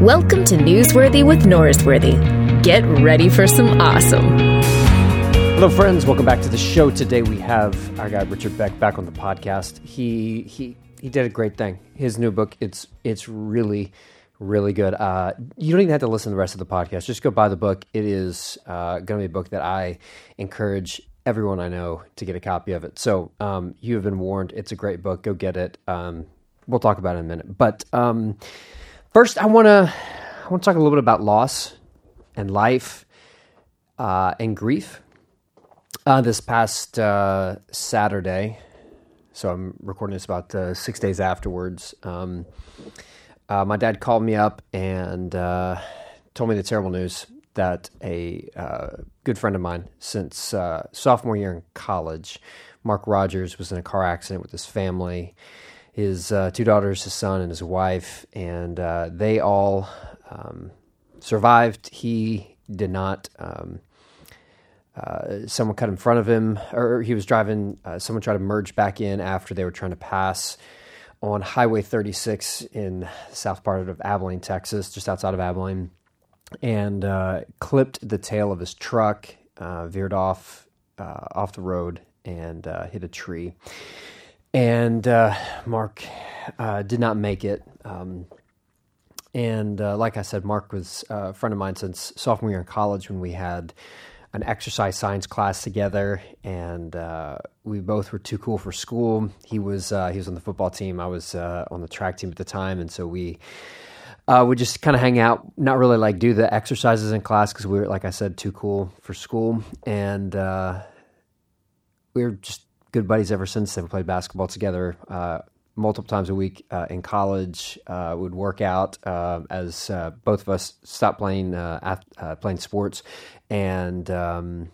Welcome to Newsworthy with Norsworthy. Get ready for some awesome. Hello, friends. Welcome back to the show. Today we have our guy Richard Beck back on the podcast. He he he did a great thing. His new book it's it's really really good. Uh, you don't even have to listen to the rest of the podcast. Just go buy the book. It is uh, going to be a book that I encourage everyone I know to get a copy of it. So um, you have been warned. It's a great book. Go get it. Um, we'll talk about it in a minute. But um, First, I want to I want to talk a little bit about loss and life uh, and grief. Uh, this past uh, Saturday, so I'm recording this about uh, six days afterwards. Um, uh, my dad called me up and uh, told me the terrible news that a good friend of mine since sophomore year in college, Mark Rogers, was in a car accident with his family his uh, two daughters, his son, and his wife, and uh, they all um, survived. He did not. Um, uh, someone cut in front of him, or he was driving. Uh, someone tried to merge back in after they were trying to pass on Highway 36 in the south part of Abilene, Texas, just outside of Abilene, and uh, clipped the tail of his truck, uh, veered off off the road, and hit a tree and uh, Mark uh, did not make it. Um, and uh, like I said, Mark was a friend of mine since sophomore year in college when we had an exercise science class together, and uh, we both were too cool for school. He was uh, he was on the football team. I was uh, on the track team at the time, and so we. Uh, would just kind of hang out, not really like do the exercises in class because we were, like I said, too cool for school, and uh, we were just good buddies ever since. They've played basketball together uh, multiple times a week uh, in college. Uh, would work out uh, as uh, both of us stopped playing uh, playing sports, and um,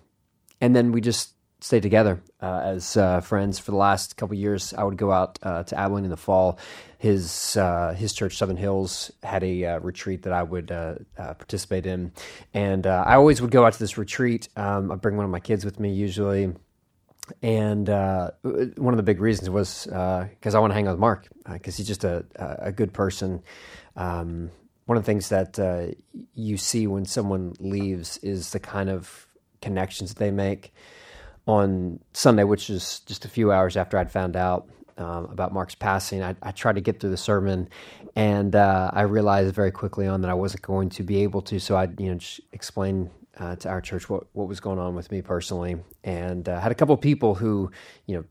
and then we just stayed together as friends for the last couple years. I would go out to Abilene in the fall. His his church, Southern Hills, had a retreat that I would participate in, and I always would go out to this retreat. Um, I bring one of my kids with me usually and uh, one of the big reasons was because uh, I want to hang out with Mark because uh, he's just a a good person. Um, one of the things that uh, you see when someone leaves is the kind of connections that they make. On Sunday, which is just a few hours after I'd found out um, about Mark's passing, I, I, tried to get through the sermon, and uh, I realized very quickly on that I wasn't going to be able to. So I, you know, just explain uh, to our church what what was going on with me personally, and uh, had a couple of people who you know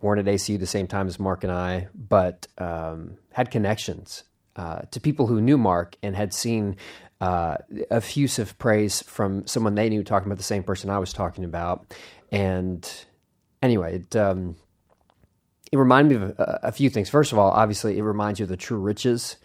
weren't at ACU the same time as Mark and I, but um, had connections uh, to people who knew Mark and had seen uh, effusive praise from someone they knew talking about the same person I was talking about, and anyway, it. Um, it reminded me of a, a few things. First of all, obviously, it reminds you of the true riches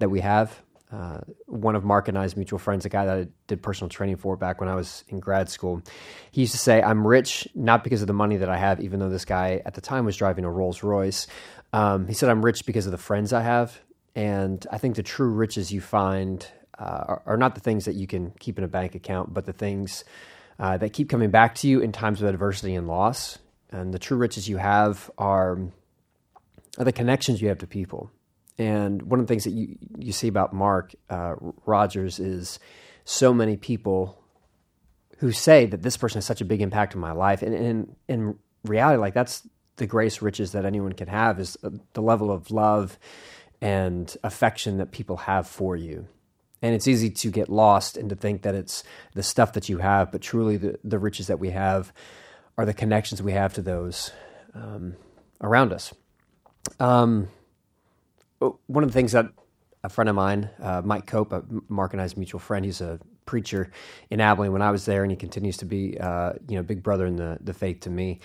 that we have uh, one of Mark and I's mutual friends, a guy that I did personal training for back when I was in grad school, he used to say, I'm rich not because of the money that I have, even though this guy at the time was driving a Rolls Royce. Um, he said, I'm rich because of the friends I have. And I think the true riches you find uh, are, are, not the things that you can keep in a bank account, but the things uh, that keep coming back to you in times of adversity and loss. And the true riches you have are, are the connections you have to people and one of the things that you, you see about Mark uh, Rogers is so many people who say that this person has such a big impact on my life. And in, in reality, like that's the grace riches that anyone can have is the level of love and affection that people have for you. And it's easy to get lost and to think that it's the stuff that you have, but truly the, the riches that we have are the connections we have to those um, around us. Um, one of the things that a friend of mine, uh, Mike Cope, a Mark and I's mutual friend, he's a preacher in Abilene when I was there, and he continues to be, uh, you know, big brother in the, the faith to me.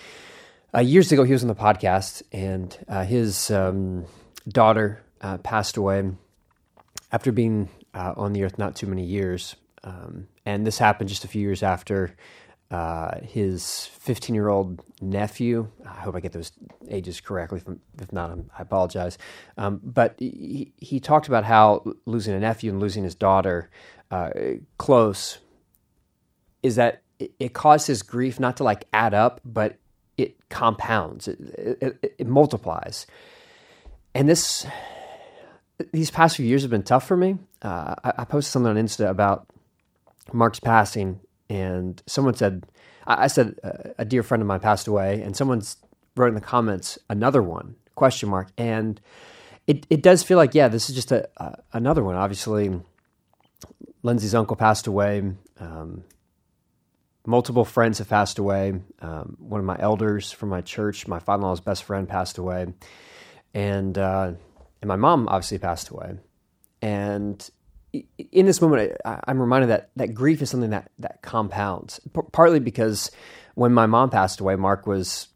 Uh, years ago, he was on the podcast, and uh, his um, daughter uh, passed away after being uh, on the earth not too many years. Um, and this happened just a few years after uh, his 15 year old nephew. I hope I get those ages correctly. If not, I apologize. Um, but he, he, talked about how losing a nephew and losing his daughter uh, close is that it, it, caused his grief not to like add up, but it compounds, it, it, it multiplies. And this, these past few years have been tough for me. uh, I, I, posted something on Insta about Mark's passing, and someone said, I, said uh, a dear friend of mine passed away, and someone wrote in the comments another one question mark, and it it does feel like yeah, this is just a, another one. Obviously, Lindsay's uncle passed away. Um, multiple friends have passed away. Um, one of my elders from my church, my father-in-law's best friend, passed away, and uh, and my mom obviously passed away. And in this moment, I, am reminded that that grief is something that that compounds. P- partly because when my mom passed away, Mark was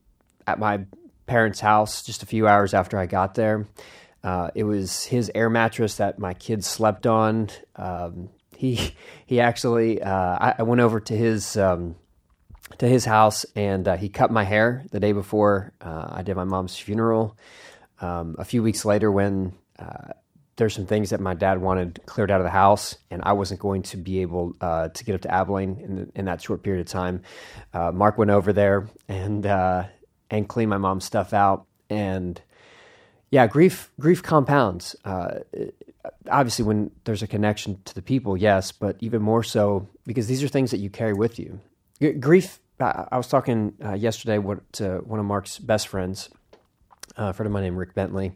at my parents' house just a few hours after I got there. Uh, it was his air mattress that my kids slept on. Um, he he actually uh, I, I, went over to his um, to his house and uh, he cut my hair the day before uh, I did my mom's funeral. Um, a few weeks later, when uh, there's some things that my dad wanted cleared out of the house, and I wasn't going to be able uh, to get up to Abilene in, in, that short period of time. Uh, Mark went over there and and cleaned my mom's stuff out, and yeah, grief grief compounds. Uh, obviously, when there's a connection to the people, yes, but even more so because these are things that you carry with you. G- grief. I, I was talking uh, yesterday to one of Mark's best friends, uh, a friend of mine named Rick Bentley,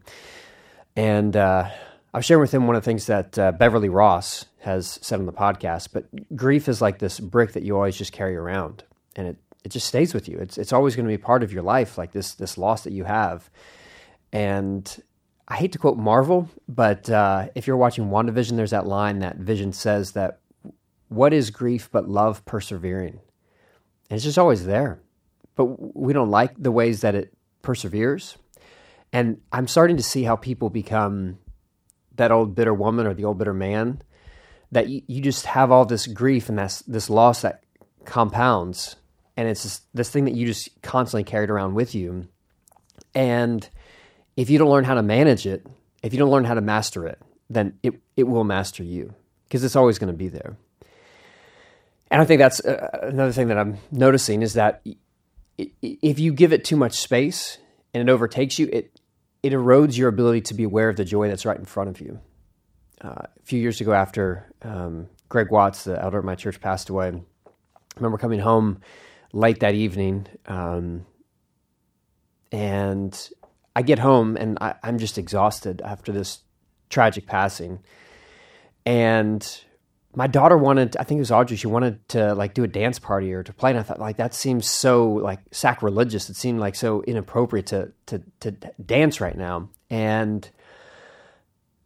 and uh, I was sharing with him one of the things that uh, Beverly Ross has said on the podcast. But grief is like this brick that you always just carry around, and it it just stays with you. It's it's always going to be part of your life, like this this loss that you have and I hate to quote Marvel, but uh, if you're watching WandaVision, there's that line that Vision says that what is grief but love persevering? And it's just always there. But we don't like the ways that it perseveres. And I'm starting to see how people become that old bitter woman or the old bitter man, that you, you just have all this grief and this, this loss that compounds. And it's this, this thing that you just constantly carried around with you. And if you don't learn how to manage it, if you don't learn how to master it, then it, it will master you because it's always going to be there. And I think that's uh, another thing that I'm noticing is that if you give it too much space and it overtakes you, it it erodes your ability to be aware of the joy that's right in front of you. Uh, a few years ago, after um, Greg Watts, the elder at my church, passed away, I remember coming home late that evening, um, and I get home and I, I'm just exhausted after this tragic passing. And my daughter wanted, I think it was Audrey, she wanted to like do a dance party or to play. And I thought like that seems so like sacrilegious. It seemed like so inappropriate to to to dance right now. And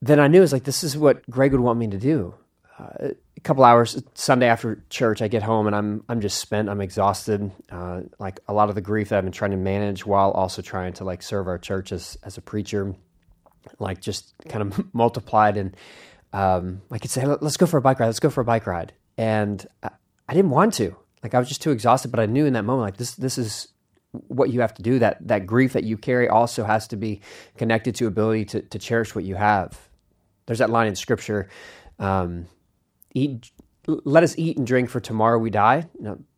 then I knew it was like this is what Greg would want me to do. Uh, a couple hours Sunday after church, I get home and I'm I'm just spent. I'm exhausted. Uh, like a lot of the grief that I've been trying to manage while also trying to like serve our church as as a preacher, like just kind of multiplied. And um, I could say, let's go for a bike ride. Let's go for a bike ride. And I, I didn't want to. Like I was just too exhausted. But I knew in that moment, like this this is what you have to do. That that grief that you carry also has to be connected to ability to to cherish what you have. There's that line in scripture. Um, eat, let us eat and drink for tomorrow we die.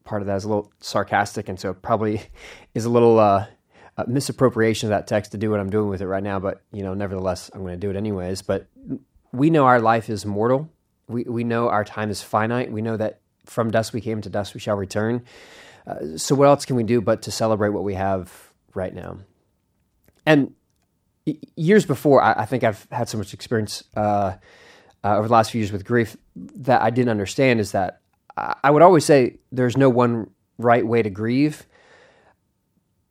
Part of that is a little sarcastic, and so probably is a little uh, misappropriation of that text to do what I'm doing with it right now. But you know, nevertheless, I'm going to do it anyways. But we know our life is mortal. We we know our time is finite. We know that from dust we came, to dust we shall return. Uh, so what else can we do but to celebrate what we have right now? And years before, I, I think I've had so much experience. Uh, uh, over the last few years with grief that I didn't understand is that I would always say there's no one right way to grieve,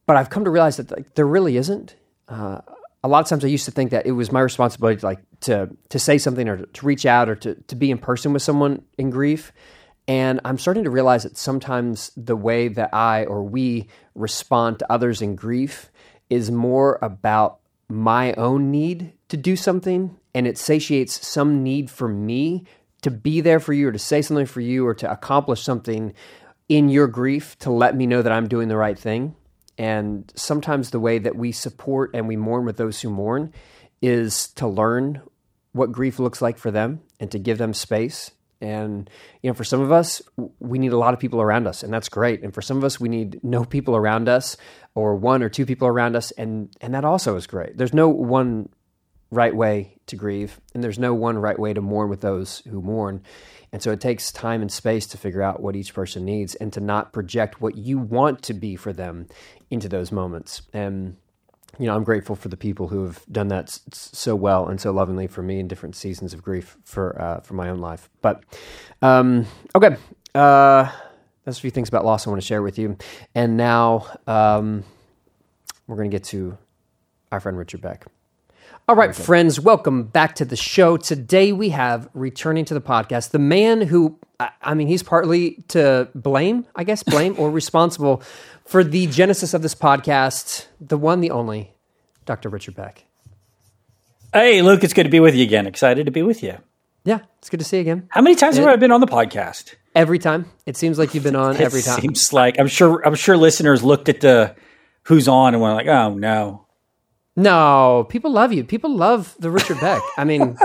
but I've come to realize that like, there really isn't. A lot of times I used to think that it was my responsibility to, like to to say something or to reach out or to to be in person with someone in grief. And I'm starting to realize that sometimes the way that I or we respond to others in grief is more about my own need to do something and it satiates some need for me to be there for you or to say something for you or to accomplish something in your grief to let me know that I'm doing the right thing. And sometimes the way that we support and we mourn with those who mourn is to learn what grief looks like for them and to give them space. And, you know, for some of us, we need a lot of people around us, and that's great. And for some of us, we need no people around us or one or two people around us, and, and that also is great. There's no one right way to grieve, and there's no one right way to mourn with those who mourn. And so it takes time and space to figure out what each person needs and to not project what you want to be for them into those moments. And you know, I'm grateful for the people who have done that so well and so lovingly for me in different seasons of grief for uh, for my own life. But um, okay, uh, that's a few things about loss I want to share with you. And now um, we're going to get to our friend Richard Beck. All right, friends, welcome back to the show. Today we have returning to the podcast the man who, I mean, he's partly to blame, I guess, blame or responsible for the genesis of this podcast, the one, the only, Dr. Richard Beck. Hey, Luke, it's good to be with you again. Excited to be with you. Yeah, it's good to see you again. How many times have I been on the podcast? Every time. It seems like you've been on every it time. seems like I'm sure I'm sure listeners looked at the who's on and went like, oh no. No, people love you. People love the Richard Beck. I mean,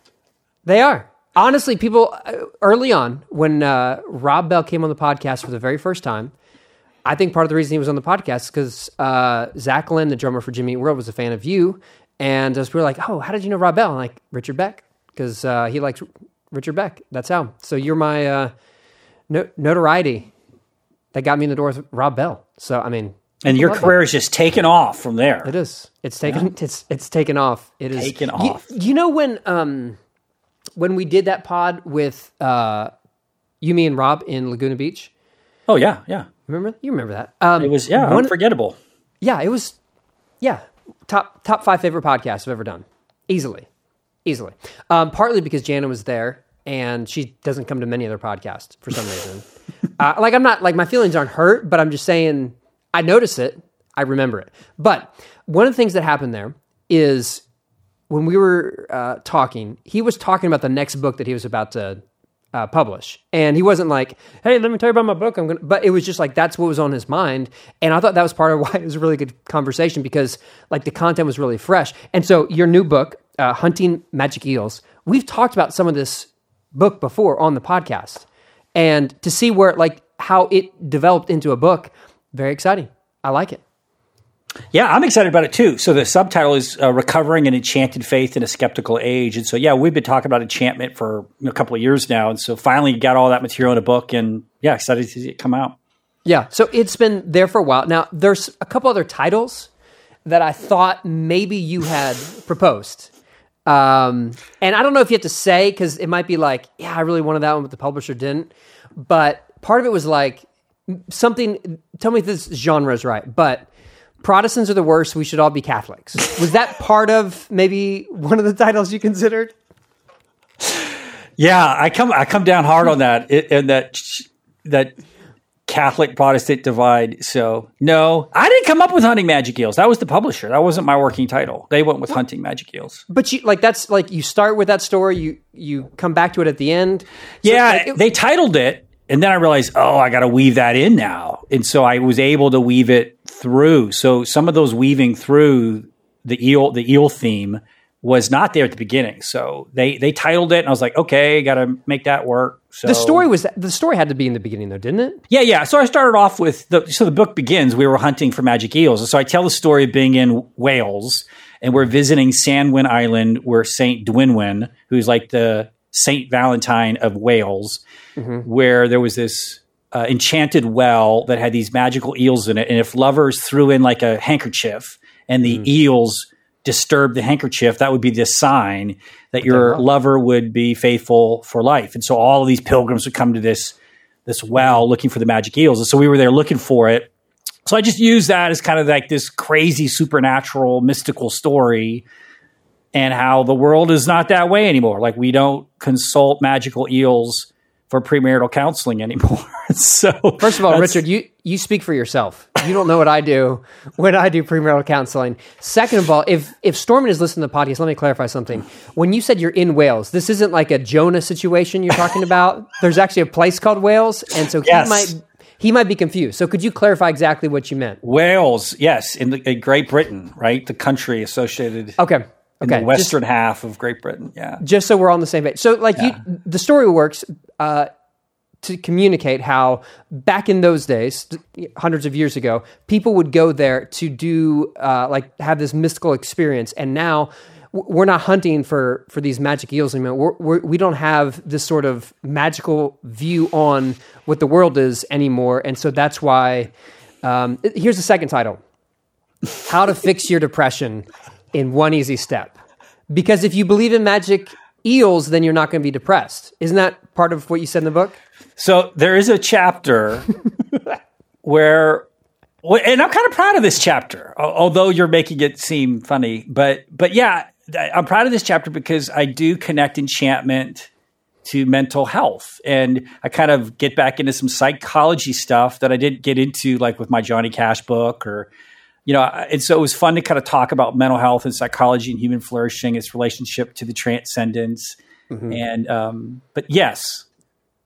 they are. Honestly, people uh, early on when uh, Rob Bell came on the podcast for the very first time, I think part of the reason he was on the podcast is because uh, Zach Lind, the drummer for Jimmy Eat World, was a fan of you, and as we were like, "Oh, how did you know Rob Bell?" I'm like, "Richard Beck," because uh, he likes Richard Beck. That's how. So you're my uh, no- notoriety that got me in the door with Rob Bell. So I mean, And your career is just taken off from there. it is. It's taken. It's it's taken off. It is Taken You- off. You, know when um when we did that pod with uh you, me, and Rob in Laguna Beach. Oh yeah, yeah. Remember? You remember that? Um, It was yeah, one- unforgettable. yeah. It was. Yeah, top top five favorite podcasts I've ever done, easily, easily. Um, partly because Jana was there, and she doesn't come to many other podcasts for some reason. uh, like I'm not like my feelings aren't hurt, but I'm just saying I notice it, I remember it. But one of the things that happened there is when we were uh, talking, he was talking about the next book that he was about to uh, publish, and he wasn't like, "Hey, let me tell you about my book." I'm gonna, but it was just like that's what was on his mind, and I thought that was part of why it was a really good conversation because like the content was really fresh. And so your new book, uh, "Hunting Magic Eels," we've talked about some of this book before on the podcast, and to see where like how it developed into a book, very exciting. I like it. Yeah, I'm excited about it too. So the subtitle is uh, "Recovering an Enchanted Faith in a Skeptical Age," and so yeah, we've been talking about enchantment for a couple of years now, and so finally got all that material in a book, and yeah, excited to see it come out. Yeah, so it's been there for a while. Now, there's a couple other titles that I thought maybe you had proposed. Um, and I don't know if you have to say, because it might be like, yeah, I really wanted that one, but the publisher didn't. But part of it was like something, tell me if this genre is right, but Protestants are the worst. We should all be Catholics. Was that part of maybe one of the titles you considered? Yeah, I come I come down hard on that it, and that that Catholic Protestant divide. So no, I didn't come up with hunting magic eels. That was the publisher. That wasn't my working title. They went with hunting magic eels. But you like that's like you start with that story, you you come back to it at the end. So, Yeah, like, it- they titled it, and then I realized, oh, I got to weave that in now, and so I was able to weave it through. So some of those weaving through the eel, the eel theme was not there at the beginning. So they they titled it, and I was like, okay, got to make that work. So The story was the story had to be in the beginning though, didn't it? Yeah, yeah. So I started off with the so the book begins. We were hunting for magic eels, and so I tell the story of being in Wales, and we're visiting Llanddwyn Island, where Saint Dwynwen, who's like the Saint Valentine of Wales, where there was this uh, enchanted well that had these magical eels in it, and if lovers threw in like a handkerchief, and the eels disturbed the handkerchief, that would be the sign that your lover would be faithful for life. And so all of these pilgrims would come to this this well looking for the magic eels. And so we were there looking for it. So I just used that as kind of like this crazy supernatural mystical story and how the world is not that way anymore. Like we don't consult magical eels for premarital counseling anymore. so First of all, Richard, you you speak for yourself. You don't know what I do when I do premarital counseling. Second of all, if if Stormin is listening to the podcast, let me clarify something. When you said you're in Wales, this isn't like a Jonah situation you're talking about. There's actually a place called Wales, and so he Yes. might he might be confused. So could you clarify exactly what you meant? Wales, yes, in, the, in Great Britain, right? The country associated Okay. In Okay. the Just- western half of Great Britain. Yeah. just so we're on the same page. So, like, you, the story works uh, to communicate how back in those days, hundreds of years ago, people would go there to do uh, like have this mystical experience, and now. we're not hunting for for these magic eels anymore. We're, we're, we do not have this sort of magical view on what the world is anymore, and so that's why. Um, here's the second title: How to Fix Your Depression in One Easy Step. Because if you believe in magic eels, then you're not going to be depressed. Isn't that part of what you said in the book? So there is a chapter where and I'm kind of proud of this chapter, although you're making it seem funny. But but yeah, I'm proud of this chapter because I do connect enchantment to mental health, and I kind of get back into some psychology stuff that I didn't get into, like with my Johnny Cash book, or you know. And so it was fun to kind of talk about mental health and psychology and human flourishing, its relationship to the transcendence, mm-hmm. and um, but yes,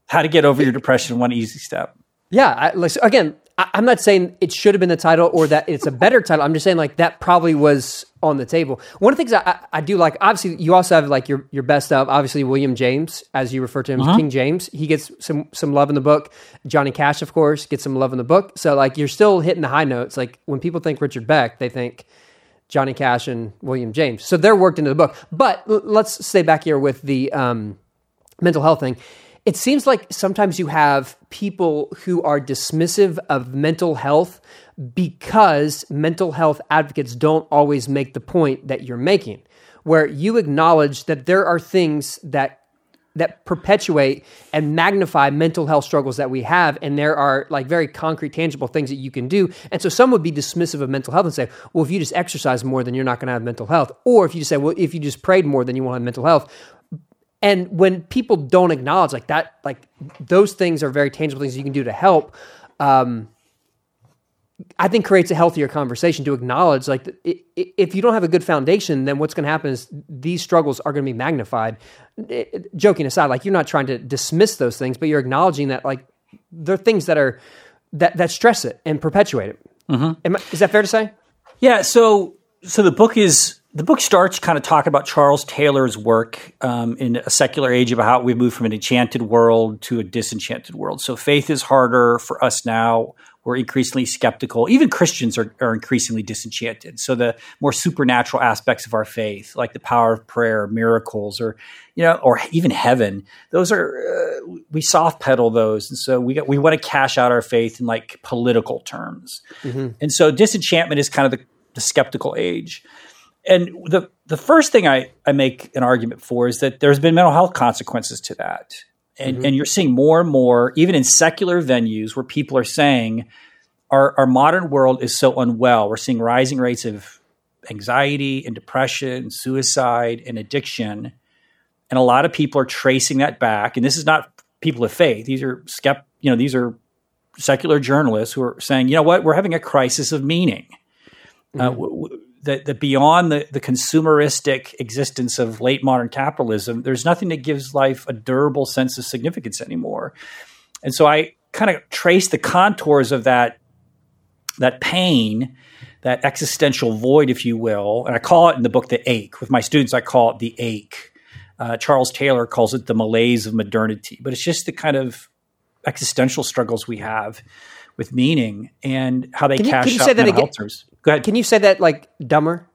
how to get over your depression one easy step. Yeah, I, like, again, I, am not saying it should have been the title or that it's a better title. I'm just saying like that probably was on the table. One of the things I, I, do like, obviously, you also have like your your best of obviously William James, as you refer to him, uh-huh. King James. He gets some some love in the book. Johnny Cash, of course, gets some love in the book. So like you're still hitting the high notes. Like when people think Richard Beck, they think. Johnny Cash and William James. So they're worked into the book. But l- let's stay back here with the um, mental health thing it seems like sometimes you have people who are dismissive of mental health because mental health advocates don't always make the point that you're making where you acknowledge that there are things that that perpetuate and magnify mental health struggles that we have and there are like very concrete tangible things that you can do. And so some would be dismissive of mental health and say well if you just exercise more then you're not going to have mental health. Or if you just say well if you just prayed more then you won't have mental health and when people don't acknowledge like that, like those things are very tangible things you can do to help. Um, I think creates a healthier conversation to acknowledge like if you don't have a good foundation, then what's going to happen is these struggles are going to be magnified. Joking aside, like you're not trying to dismiss those things, but you're acknowledging that like there are things that are that that stress it and perpetuate it. Mm-hmm. I, is that fair to say? Yeah. So so the book is the book starts kind of talking about Charles Taylor's work um, in a secular age about how we move from an enchanted world to a disenchanted world. So faith is harder for us now. We're increasingly skeptical. Even Christians are, are increasingly disenchanted. So the more supernatural aspects of our faith, like the power of prayer, miracles, or you know, or even heaven, those are uh, we soft pedal those, and so we got, we want to cash out our faith in like political terms. Mm-hmm. And so disenchantment is kind of the, the skeptical age and the the first thing I, I make an argument for is that there's been mental health consequences to that. And, mm-hmm. and you're seeing more and more, even in secular venues, where people are saying our, our modern world is so unwell. We're seeing rising rates of anxiety and depression, suicide and addiction. And a lot of people are tracing that back. And this is not people of faith. These are skept, you know, these are secular journalists who are saying, you know what, we're having a crisis of meaning. Uh, mm-hmm. Uh, w- w- that, that beyond the, the consumeristic existence of late modern capitalism, there's nothing that gives life a durable sense of significance anymore. And so I kind of trace the contours of that that pain, that existential void, if you will, and I call it in the book the ache. With my students, I call it the ache. Uh, Charles Taylor calls it the malaise of modernity, but it's just the kind of existential struggles we have with meaning and how they can you, cash can you out say that again? Altars. Go ahead. Can you say that like dumber?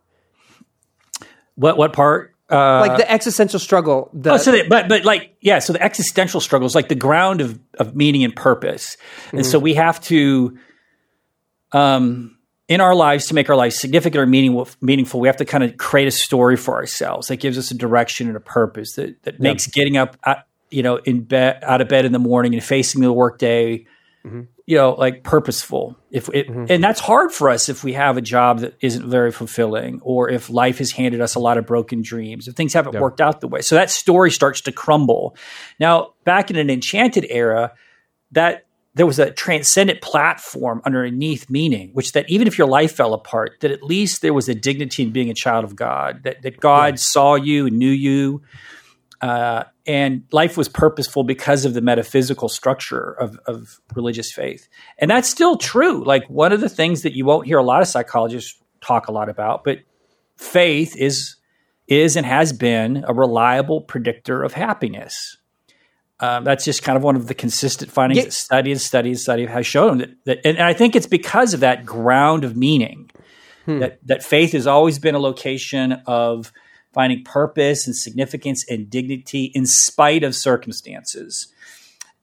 What what part? Uh, like the existential struggle. The, oh, so that, but but like yeah, so the existential struggle is like the ground of of meaning and purpose, and mm-hmm. so we have to, um, in our lives to make our lives significant or meaningful, meaningful, we have to kind of create a story for ourselves that gives us a direction and a purpose that that makes getting up, at, you know, in bed out of bed in the morning and facing the workday mm-hmm. you know, like purposeful. If it, mm-hmm. and that's hard for us if we have a job that isn't very fulfilling, or if life has handed us a lot of broken dreams, if things haven't yeah. worked out the way. So that story starts to crumble. Now, back in an enchanted era, that there was a transcendent platform underneath meaning, which that even if your life fell apart, that at least there was a dignity in being a child of God, that, that God yeah. saw you and knew you, uh, and life was purposeful because of the metaphysical structure of, of religious faith. And that's still true. Like one of the things that you won't hear a lot of psychologists talk a lot about, but faith is is and has been a reliable predictor of happiness. Um, that's just kind of one of the consistent findings yeah. that study and study and study has shown that, that and, and, I think it's because of that ground of meaning hmm. that that faith has always been a location of finding purpose and significance and dignity in spite of circumstances.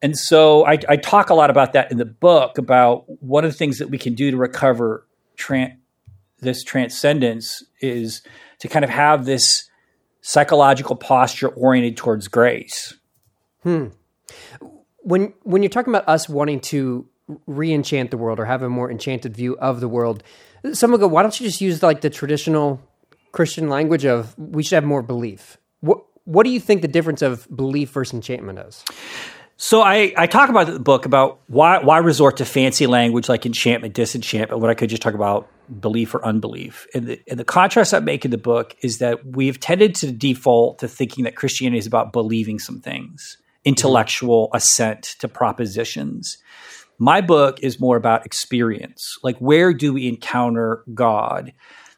And so I, I, talk a lot about that in the book about one of the things that we can do to recover tran- this transcendence is to kind of have this psychological posture oriented towards grace. Hmm. When when you're talking about us wanting to re-enchant the world or have a more enchanted view of the world, someone go, why don't you just use like the traditional Christian language of we should have more belief? What what do you think the difference of belief versus enchantment is? So I, I talk about the book about why why resort to fancy language like enchantment, disenchantment, when I could just talk about belief or unbelief. And the, and the contrast I make in the book is that we've tended to default to thinking that Christianity is about believing some things, intellectual assent to propositions. My book is more about experience. Like, where do we encounter God?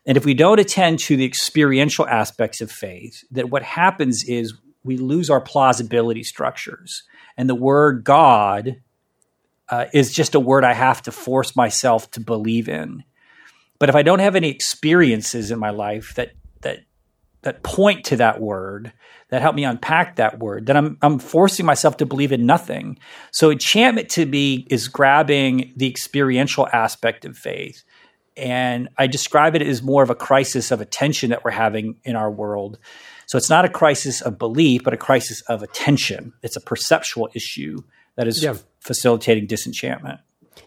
And if we don't attend to the experiential aspects of faith, that what happens is we lose our plausibility structures. And the word God uh, is just a word I have to force myself to believe in. But if I don't have any experiences in my life that that that point to that word, that help me unpack that word, then I'm I'm forcing myself to believe in nothing. So enchantment to me is grabbing the experiential aspect of faith. And I describe it as more of a crisis of attention that we're having in our world. So it's not a crisis of belief, but a crisis of attention. It's a perceptual issue that is yeah. facilitating disenchantment.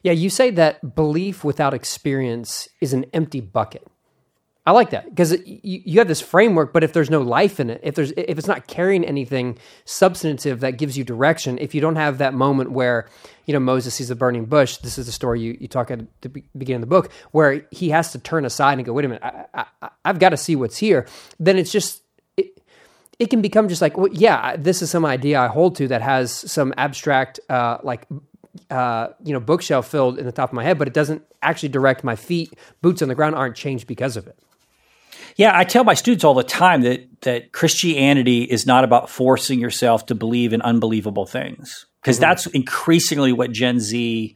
Yeah, you say that belief without experience is an empty bucket. I like that because you, you have this framework, but if there's no life in it, if there's if it's not carrying anything substantive that gives you direction, if you don't have that moment where you know Moses sees the burning bush, this is the story you, you talk at the beginning of the book, where he has to turn aside and go, wait a minute, I, I've got to see what's here. Then it's just it, it can become just like, well, yeah, this is some idea I hold to that has some abstract, uh, like uh, you know, bookshelf filled in the top of my head, but it doesn't actually direct my feet. Boots on the ground aren't changed because of it. Yeah, I tell my students all the time that that Christianity is not about forcing yourself to believe in unbelievable things because mm-hmm. that's increasingly what Gen Z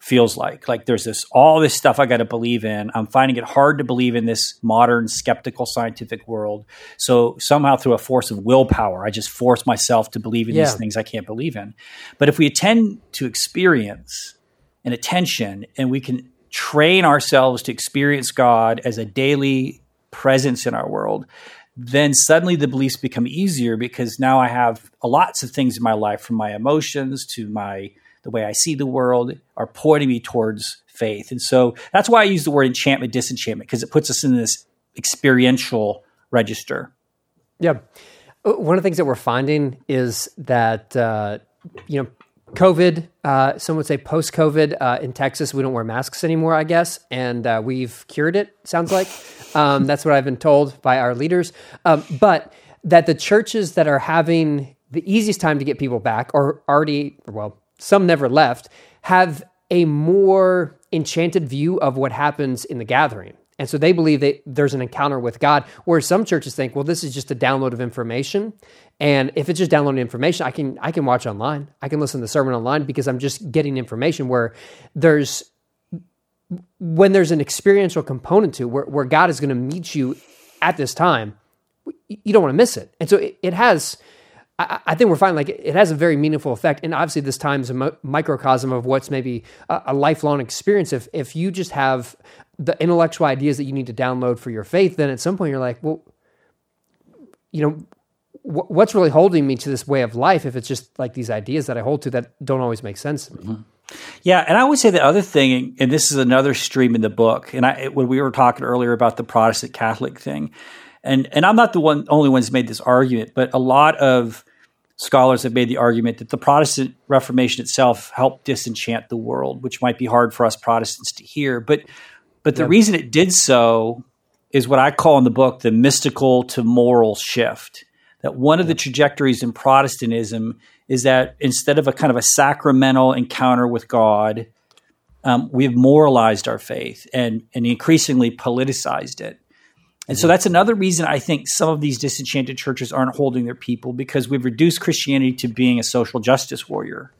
feels like. Like there's this all this stuff I got to believe in. I'm finding it hard to believe in this modern skeptical scientific world. So somehow through a force of willpower, I just force myself to believe in yeah. these things I can't believe in. But if we attend to experience and attention and we can train ourselves to experience God as a daily presence in our world, then suddenly the beliefs become easier because now I have lots of things in my life from my emotions to my the way I see the world are pointing me towards faith. And so that's why I use the word enchantment, disenchantment, because it puts us in this experiential register. Yeah. Uh, one of the things that we're finding is that, uh, you know, COVID, uh, some would say post COVID uh, in Texas, we don't wear masks anymore, I guess. And uh, we've cured it, sounds like. Um, that's what I've been told by our leaders. Um, but that the churches that are having the easiest time to get people back are already, well, some never left, have a more enchanted view of what happens in the gathering. And so they believe that there's an encounter with God, whereas some churches think, well, this is just a download of information. And if it's just downloading information, I can I can watch online. I can listen to the sermon online because I'm just getting information where there's when there's an experiential component to where, where God is going to meet you at this time, you don't want to miss it. And so it, it has I, I think we're fine. like it has a very meaningful effect. And obviously, this time is a microcosm of what's maybe a, a lifelong experience. If if you just have the intellectual ideas that you need to download for your faith, then at some point you're like, well, you know, what's really holding me to this way of life if it's just like these ideas that I hold to that don't always make sense to me. Mm-hmm. Yeah, and I would say the other thing, and this is another stream in the book, and I, when we were talking earlier about the Protestant Catholic thing, and and I'm not the one only one's made this argument, but a lot of scholars have made the argument that the Protestant Reformation itself helped disenchant the world, which might be hard for us Protestants to hear. But but the yeah. reason it did so is what I call in the book the mystical to moral shift. That one of the trajectories in Protestantism is that instead of a kind of a sacramental encounter with God, um, we have moralized our faith and, and increasingly politicized it. And so that's another reason I think some of these disenchanted churches aren't holding their people because we've reduced Christianity to being a social justice warrior.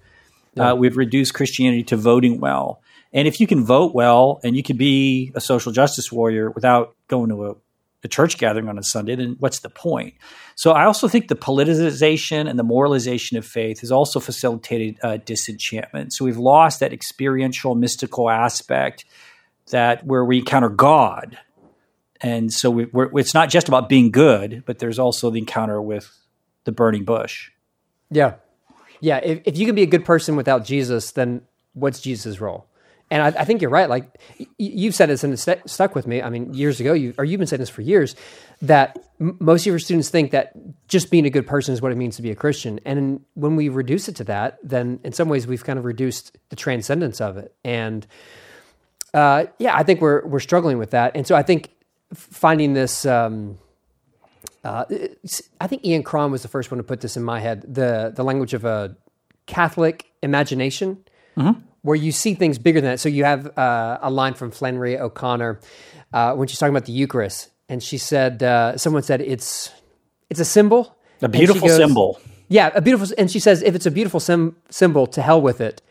Yeah. Uh, we've reduced Christianity to voting well. And if you can vote well and you can be a social justice warrior without going to a a church gathering on a Sunday, then what's the point? So I also think the politicization and the moralization of faith has also facilitated uh, disenchantment. So we've lost that experiential, mystical aspect that where we encounter God, and so we, it's not just about being good, but there's also the encounter with the burning bush. Yeah, yeah. If, if you can be a good person without Jesus, then what's Jesus' role? And I, I, think you're right. Like you've said this and it's st- stuck with me. I mean, years ago, you or you've been saying this for years that m- most of your students think that just being a good person is what it means to be a Christian. And when we reduce it to that, then in some ways we've kind of reduced the transcendence of it. And uh, yeah, I think we're we're struggling with that. And so I think finding this. Um, uh, I think Ian Cron was the first one to put this in my head. The the language of a Catholic imagination. Mm-hmm where you see things bigger than that. So you have uh, a line from Flannery O'Connor uh, when she's talking about the Eucharist, and she said, uh, someone said it's it's a symbol, a beautiful goes, symbol. Yeah, a beautiful. And she says, if it's a beautiful sim- symbol, to hell with it.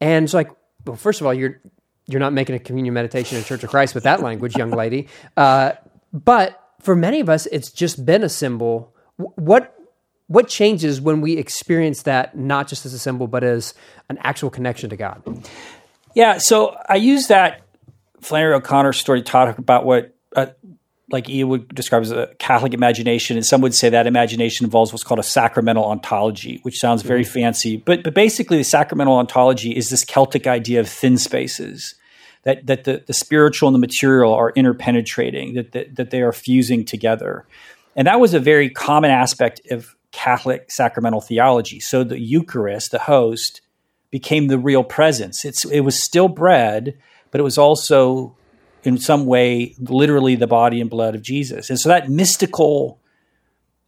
And it's like, well, first of all, you're you're not making a communion meditation in Church of Christ with that language, young lady. Uh, but for many of us, it's just been a symbol. What what changes when we experience that not just as a symbol but as an actual connection to god yeah so i use that flannery o'connor story to talk about what like Ian would describe as a Catholic imagination, and some would say that imagination involves what's called a sacramental ontology, which sounds very mm-hmm. fancy. But but basically, the sacramental ontology is this Celtic idea of thin spaces, that that the, the spiritual and the material are interpenetrating, that, that that they are fusing together, and that was a very common aspect of Catholic sacramental theology. So the Eucharist, the host, became the real presence. It's it was still bread, but it was also in some way literally the body and blood of Jesus. And so that mystical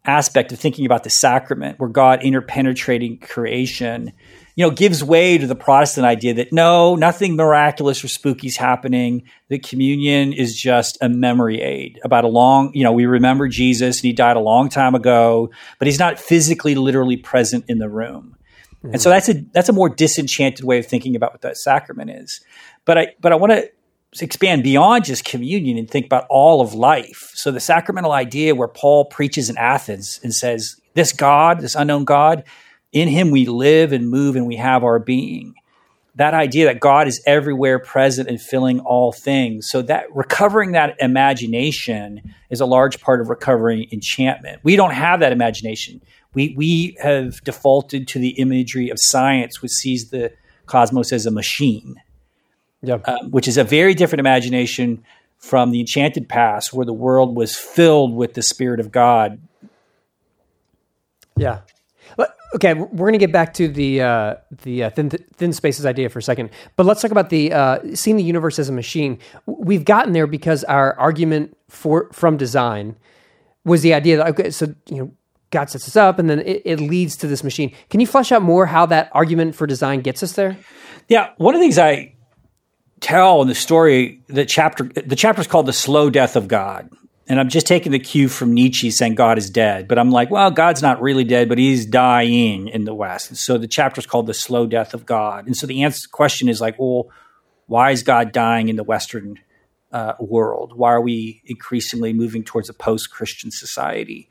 aspect of thinking about the sacrament where God interpenetrating creation you know, gives way to the Protestant idea that no, nothing miraculous or spooky is happening. The communion is just a memory aid about a long, you know, we remember Jesus and he died a long time ago, but he's not physically, literally present in the room. Mm-hmm. And so that's a that's a more disenchanted way of thinking about what that sacrament is. But I but I want to expand beyond just communion and think about all of life. So the sacramental idea where Paul preaches in Athens and says, this God, this unknown God, in him we live and move and we have our being. That idea that God is everywhere present and filling all things. So that recovering that imagination is a large part of recovering enchantment. We don't have that imagination. We we have defaulted to the imagery of science, which sees the cosmos as a machine, yep. um, which is a very different imagination from the enchanted past, where the world was filled with the Spirit of God. Yeah, Okay, we're going to get back to the uh, the uh, thin, thin spaces idea for a second, but let's talk about the uh, seeing the universe as a machine. We've gotten there because our argument for from design was the idea that okay, so you know God sets us up, and then it, it leads to this machine. Can you flesh out more how that argument for design gets us there? Yeah, one of the things I tell in the story, the chapter the chapter is called "The Slow Death of God," and I'm just taking the cue from Nietzsche saying God is dead, but I'm like, well, God's not really dead, but he's dying in the West. And so the chapter is called The Slow Death of God. And so the answer question is like, well, why is God dying in the Western uh, world? Why are we increasingly moving towards a post Christian society?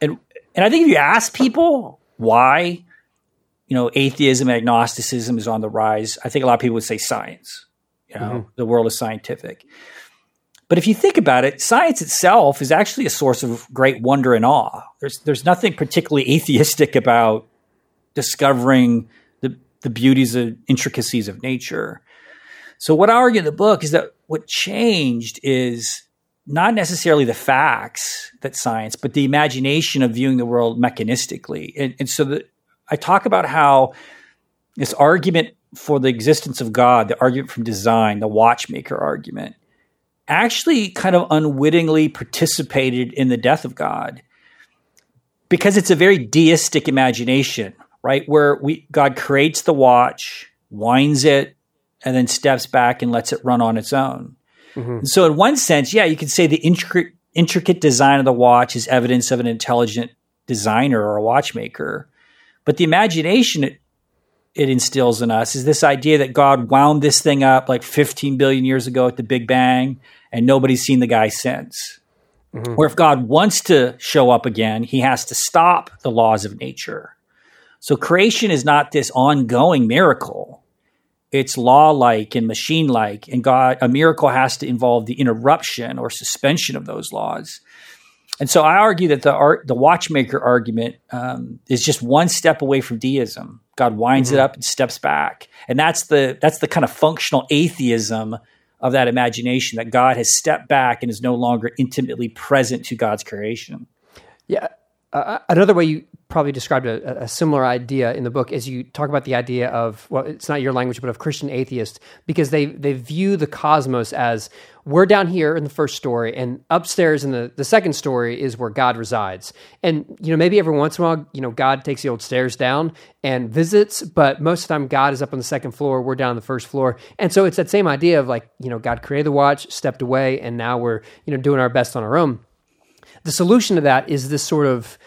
And, and I think if you ask people why, you know, atheism, agnosticism is on the rise, I think a lot of people would say science. You know, mm-hmm. the world is scientific. But if you think about it, science itself is actually a source of great wonder and awe. There's there's nothing particularly atheistic about discovering the the beauties and intricacies of nature. So what I argue in the book is that what changed is not necessarily the facts that science, but the imagination of viewing the world mechanistically. And, and so the, I talk about how this argument for the existence of God, the argument from design, the watchmaker argument, actually kind of unwittingly participated in the death of God because it's a very deistic imagination, right? Where we God creates the watch, winds it, and then steps back and lets it run on its own. Mm-hmm. So, in one sense, yeah, you could say the intricate, intricate design of the watch is evidence of an intelligent designer or a watchmaker. But the imagination it, instills in us is this idea that God wound this thing up like 15 billion years ago at the Big Bang and nobody's seen the guy since. Mm-hmm. Where if God wants to show up again, he has to stop the laws of nature. So creation is not this ongoing miracle. It's law like and machine like. And God, a miracle has to involve the interruption or suspension of those laws. And so I argue that the art, the watchmaker argument um, is just one step away from deism. God winds mm-hmm. it up and steps back, and that's the that's the kind of functional atheism of that imagination that God has stepped back and is no longer intimately present to God's creation. Yeah, uh, another way you probably described a, a, similar idea in the book is you talk about the idea of well it's not your language but of christian atheists because they they view the cosmos as we're down here in the first story and upstairs in the, the second story is where god resides. And you know maybe every once in a while you know god takes the old stairs down and visits but most of the time god is up on the second floor we're down on the first floor. And so it's that same idea of like you know god created the watch stepped away and now we're you know doing our best on our own. The solution to that is this sort of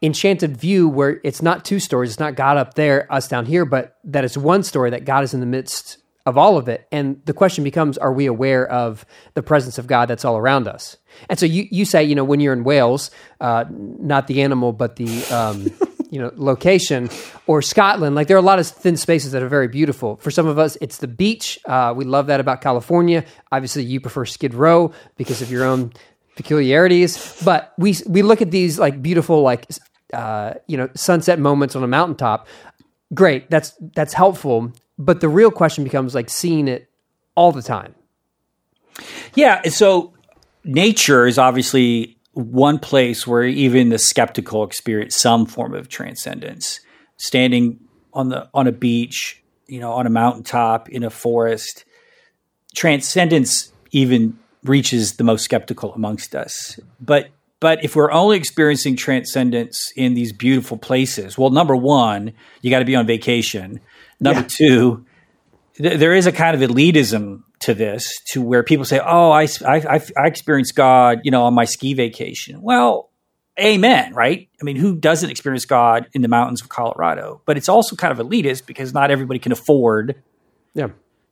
enchanted view where it's not two stories, it's not God up there, us down here, but that it's one story that God is in the midst of all of it. And the question becomes, are we aware of the presence of God that's all around us? And so you, you say, you know, when you're in Wales, uh, not the animal, but the, um, you know, location or Scotland, like there are a lot of thin spaces that are very beautiful. For some of us, it's the beach. Uh, we love that about California. Obviously you prefer Skid Row because of your own peculiarities. But we we look at these like beautiful like uh, you know sunset moments on a mountaintop. Great, that's that's helpful. But the real question becomes like seeing it all the time. Yeah, so nature is obviously one place where even the skeptical experience some form of transcendence. Standing on the on a beach, you know, on a mountaintop in a forest, transcendence even reaches the most skeptical amongst us. But but if we're only experiencing transcendence in these beautiful places, well, number one, you got to be on vacation. Number yeah. two, th- there is a kind of elitism to this, to where people say, "Oh, I, I, I experienced God, you know, on my ski vacation." Well, amen, right? I mean, who doesn't experience God in the mountains of Colorado? But it's also kind of elitist because not everybody can afford, yeah.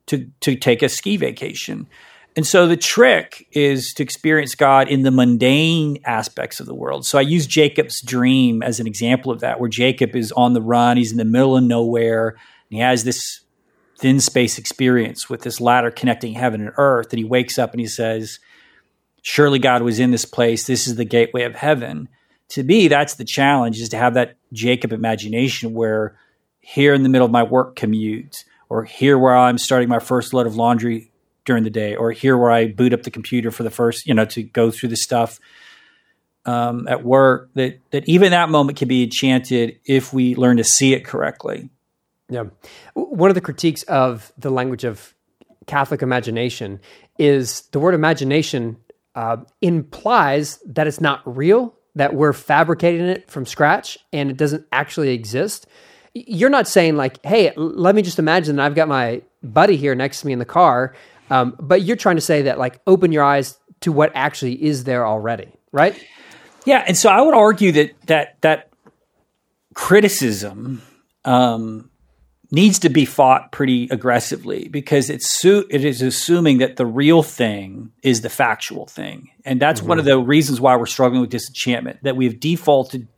to to take a ski vacation. And so the trick is to experience God in the mundane aspects of the world. So I use Jacob's dream as an example of that, where Jacob is on the run, he's in the middle of nowhere, and he has this thin space experience with this ladder connecting heaven and earth. And he wakes up and he says, Surely God was in this place. This is the gateway of heaven. To me, that's the challenge is to have that Jacob imagination where here in the middle of my work commute, or here where I'm starting my first load of laundry during the day, or here where I boot up the computer for the first, you know, to go through the stuff um, at work. That that even that moment can be enchanted if we learn to see it correctly. Yeah, one of the critiques of the language of Catholic imagination is the word imagination uh, implies that it's not real, that we're fabricating it from scratch, and it doesn't actually exist. You're not saying like, "Hey, let me just imagine that I've got my buddy here next to me in the car." Um, but you're trying to say that like open your eyes to what actually is there already, right? Yeah, and so I would argue that that that criticism um, needs to be fought pretty aggressively because it's su- it is assuming that the real thing is the factual thing, and that's mm-hmm. one of the reasons why we're struggling with disenchantment. That we've defaulted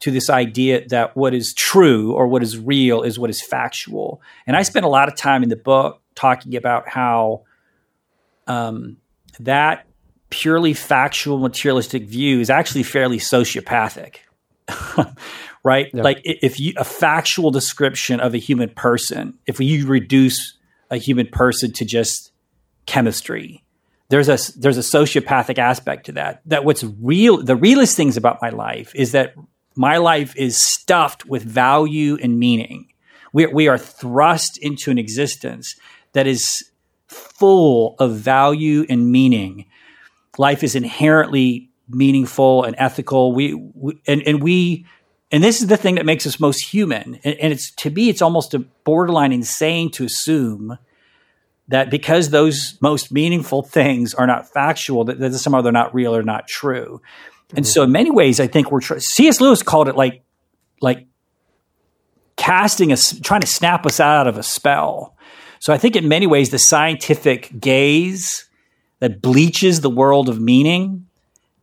to this idea that what is true or what is real is what is factual. And I spent a lot of time in the book talking about how um, that purely factual materialistic view is actually fairly sociopathic right yeah. like if you a factual description of a human person if you reduce a human person to just chemistry there's a there's a sociopathic aspect to that that what's real the realest things about my life is that my life is stuffed with value and meaning we, we are thrust into an existence that is full of value and meaning. Life is inherently meaningful and ethical. We, we and, and we and this is the thing that makes us most human. And, and, it's to me, it's almost a borderline insane to assume that because those most meaningful things are not factual, that, that somehow they're not real or not true. And mm-hmm. so, in many ways, I think we're tr- C.S. Lewis called it like like casting us, trying to snap us out of a spell. So I think in many ways, the scientific gaze that bleaches the world of meaning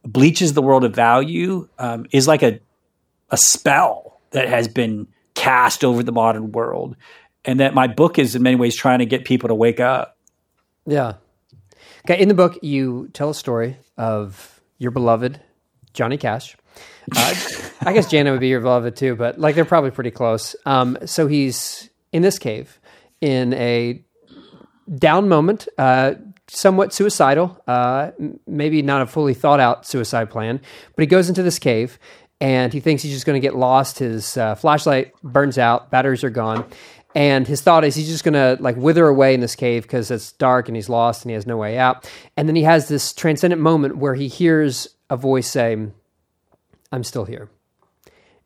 bleaches the world of value um, is like a a spell that has been cast over the modern world, and that my book is in many ways trying to get people to wake up. Yeah. Okay. In the book, you tell a story of your beloved Johnny Cash. Uh, I guess Janet would be your beloved too, but like they're probably pretty close. Um, so he's in this cave in a down moment, uh, somewhat suicidal, uh, maybe not a fully thought out suicide plan, but he goes into this cave and he thinks he's just going to get lost. His uh, flashlight burns out, batteries are gone. And his thought is he's just going to like wither away in this cave because it's dark and he's lost and he has no way out. And then he has this transcendent moment where he hears a voice say, I'm still here.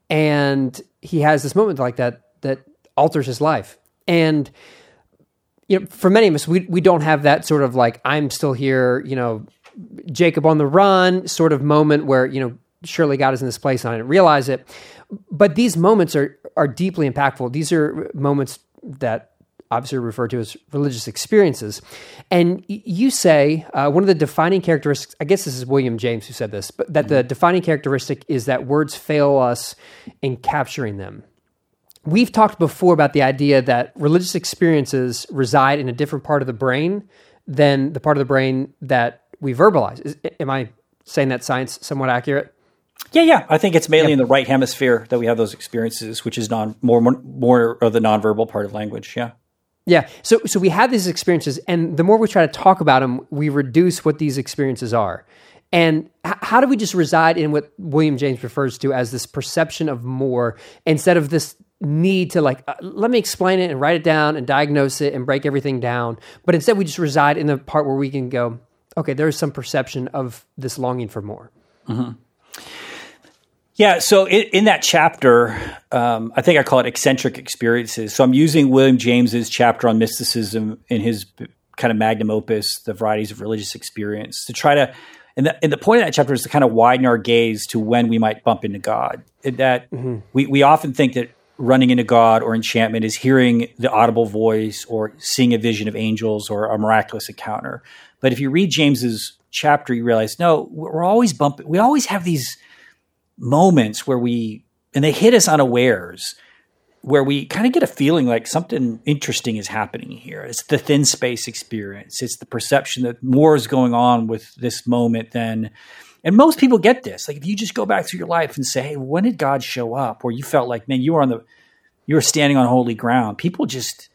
And he has this moment like that that alters his life. And you know, for many of us, we we don't have that sort of like I'm still here, you know, Jacob on the run sort of moment where you know surely God is in this place and I didn't realize it. But these moments are are deeply impactful. These are moments that obviously referred to as religious experiences. And you say uh, one of the defining characteristics, I guess this is William James who said this, but that the defining characteristic is that words fail us in capturing them. We've talked before about the idea that religious experiences reside in a different part of the brain than the part of the brain that we verbalize. Is, am I saying that science somewhat accurate? Yeah, yeah. I think it's mainly in the right hemisphere that we have those experiences, which is non more more, of the nonverbal part of language. Yeah. Yeah. So so we have these experiences, and the more we try to talk about them, we reduce what these experiences are. And h- how do we just reside in what William James refers to as this perception of more instead of this need to like uh, let me explain it and write it down and diagnose it and break everything down but instead we just reside in the part where we can go okay there's some perception of this longing for more mm-hmm. Yeah so in, in that chapter um, i think i call it eccentric experiences so i'm using william james's chapter on mysticism in his kind of magnum opus the varieties of religious experience to try to and the, and the point of that chapter is to kind of widen our gaze to when we might bump into god that mm-hmm. we, we often think that running into God or enchantment is hearing the audible voice or seeing a vision of angels or a miraculous encounter. But if you read James's chapter, you realize no, we're always bumping. We always have these moments where we and they hit us unawares, where we kind of get a feeling like something interesting is happening here. It's the thin space experience. It's the perception that more is going on with this moment than. And most people get this. Like if you just go back through your life and say, "Hey, when did God show up?" Or you felt like, "Man, you were on the, you were standing on holy ground." People just,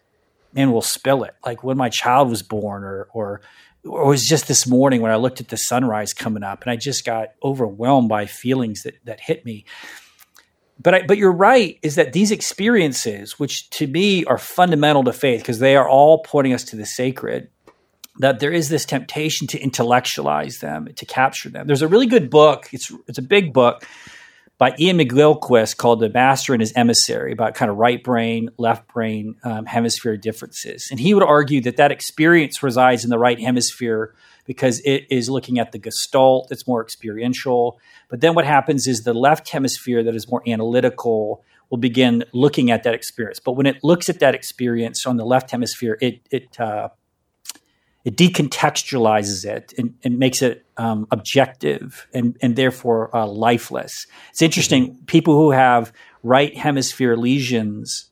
man, will spill it. Like when my child was born, or or or it was just this morning when I looked at the sunrise coming up, and I just got overwhelmed by feelings that that hit me. But I, but you're right. Is that these experiences, which to me are fundamental to faith, because they are all pointing us to the sacred that there is this temptation to intellectualize them, to capture them. There's a really good book. It's it's a big book by Iain McGilchrist called "The Master and His Emissary" about kind of right brain, left brain um, hemisphere differences. And he would argue that that experience resides in the right hemisphere because it is looking at the gestalt that's more experiential. But then what happens is the left hemisphere that is more analytical will begin looking at that experience. But when it looks at that experience on the left hemisphere, it it uh, it decontextualizes it and, and makes it um, objective and, and therefore uh, lifeless. It's interesting. Mm-hmm. People who have right hemisphere lesions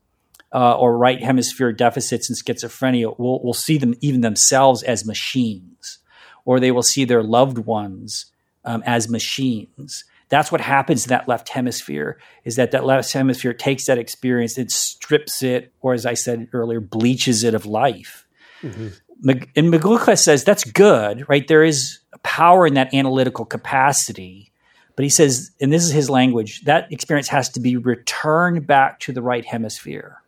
uh, or right hemisphere deficits in schizophrenia will, will see them even themselves as machines, or they will see their loved ones um, as machines. That's what happens in that left hemisphere. Is that that left hemisphere takes that experience, it strips it, or as I said earlier, bleaches it of life. Mm-hmm and McGilchrist says that's good, right? There is power in that analytical capacity. But he says, and this is his language, that experience has to be returned back to the right hemisphere,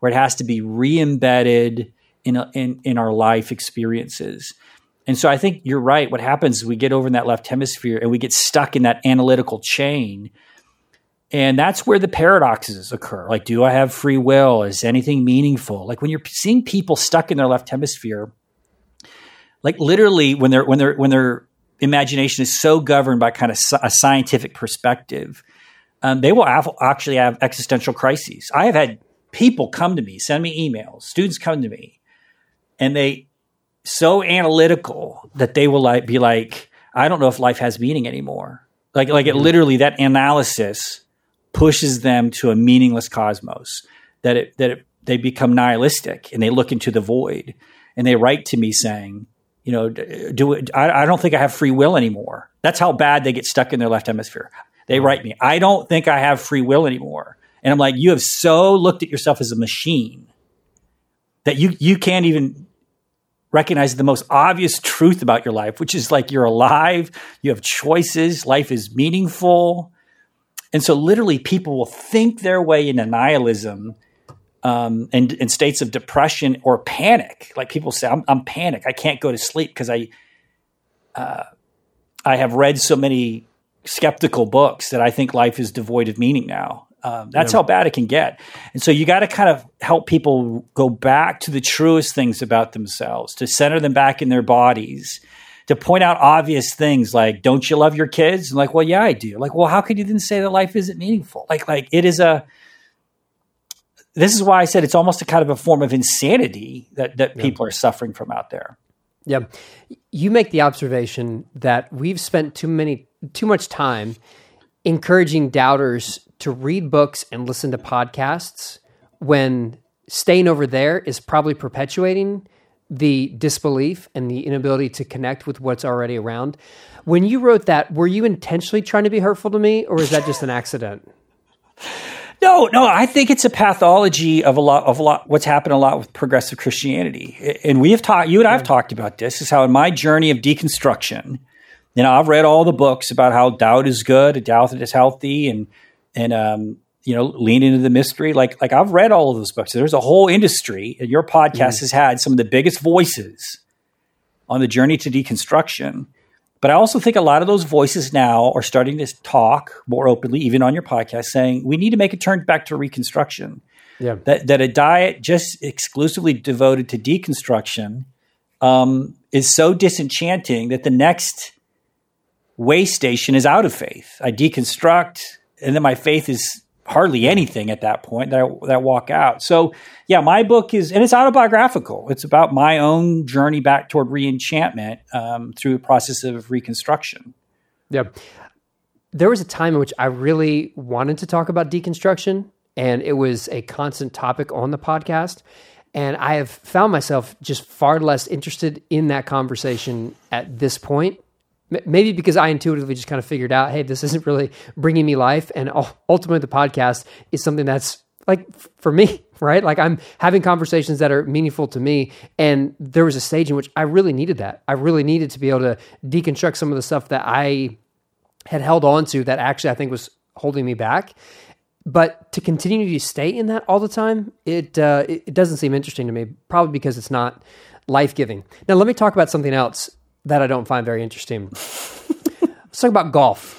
where it has to be re embedded in, in, in our life experiences. And so I think you're right. What happens is we get over in that left hemisphere and we get stuck in that analytical chain. And that's where the paradoxes occur. Like, do I have free will? Is anything meaningful? Like when you're seeing people stuck in their left hemisphere, like literally when they're when they're when their imagination is so governed by kind of a scientific perspective, um, they will actually have existential crises. I have had people come to me, send me emails, students come to me, and they so analytical that they will like be like, I don't know if life has meaning anymore. Like like it literally that analysis pushes them to a meaningless cosmos that it that it, they become nihilistic and they look into the void and they write to me saying, you know, do it, I, I don't think I have free will anymore. That's how bad they get stuck in their left hemisphere. They write me, I don't think I have free will anymore. And I'm like, you have so looked at yourself as a machine that you you can't even recognize the most obvious truth about your life, which is like you're alive, you have choices, life is meaningful. And so literally people will think their way into nihilism um, and in states of depression or panic. Like people say, I'm, I'm panic. I can't go to sleep because I, uh, I have read so many skeptical books that I think life is devoid of meaning now. Um, that's yeah. how bad it can get. And so you got to kind of help people go back to the truest things about themselves, to center them back in their bodies, to point out obvious things like, don't you love your kids? And like, well, yeah, I do. Like, well, how could you then say that life isn't meaningful? Like, like it is a, this is why I said it's almost a kind of a form of insanity that, that yeah. people are suffering from out there. Yeah. You make the observation that we've spent too many, too much time encouraging doubters to read books and listen to podcasts when staying over there is probably perpetuating the disbelief and the inability to connect with what's already around. When you wrote that, were you intentionally trying to be hurtful to me or is that just an accident? No, no, I think it's a pathology of a lot of a lot what's happened a lot with progressive Christianity. And we have talked you and I have talked about this is how in my journey of deconstruction, you know, I've read all the books about how doubt is good, a doubt is healthy and and um, you know, lean into the mystery. Like like I've read all of those books. There's a whole industry, and your podcast mm. has had some of the biggest voices on the journey to deconstruction. But I also think a lot of those voices now are starting to talk more openly, even on your podcast, saying we need to make a turn back to reconstruction. Yeah. That that a diet just exclusively devoted to deconstruction um, is so disenchanting that the next way station is out of faith. I deconstruct, and then my faith is hardly anything at that point that I, that walk out. So yeah, my book is, and it's autobiographical. It's about my own journey back toward reenchantment um, through a process of reconstruction. Yeah. There was a time in which I really wanted to talk about deconstruction, and it was a constant topic on the podcast. And I have found myself just far less interested in that conversation at this point maybe because I intuitively just kind of figured out, hey, this isn't really bringing me life, and ultimately the podcast is something that's like for me, right? Like I'm having conversations that are meaningful to me, and there was a stage in which I really needed that. I really needed to be able to deconstruct some of the stuff that I had held on to that actually I think was holding me back. But to continue to stay in that all the time, it uh, it doesn't seem interesting to me. Probably because it's not life giving. Now, let me talk about something else that I don't find very interesting. Let's talk about golf.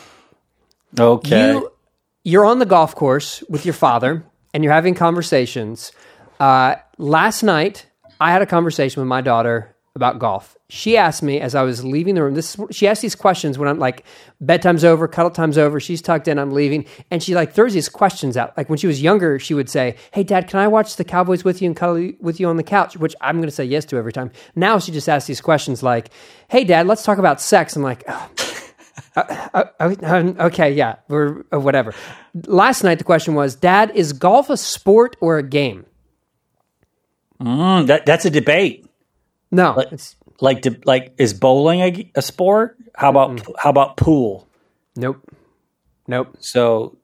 Okay. You, you're on the golf course with your father and you're having conversations. Uh, last night, I had a conversation with my daughter about golf. She asked me as I was leaving the room. This she asked these questions when I'm like bedtime's over, cuddle time's over. She's tucked in, I'm leaving, and she like throws these questions out. Like when she was younger, she would say, "Hey, Dad, can I watch the Cowboys with you and cuddle with you on the couch?" Which I'm going to say yes to every time. Now she just asks these questions like, "Hey, Dad, let's talk about sex." I'm like. Oh. Uh, uh, uh, okay, yeah, or uh, whatever. Last night the question was, Dad, is golf a sport or a game? Mm, that that's a debate. No, like, like, like is bowling a, a sport? How about mm how about pool? Nope, nope. So,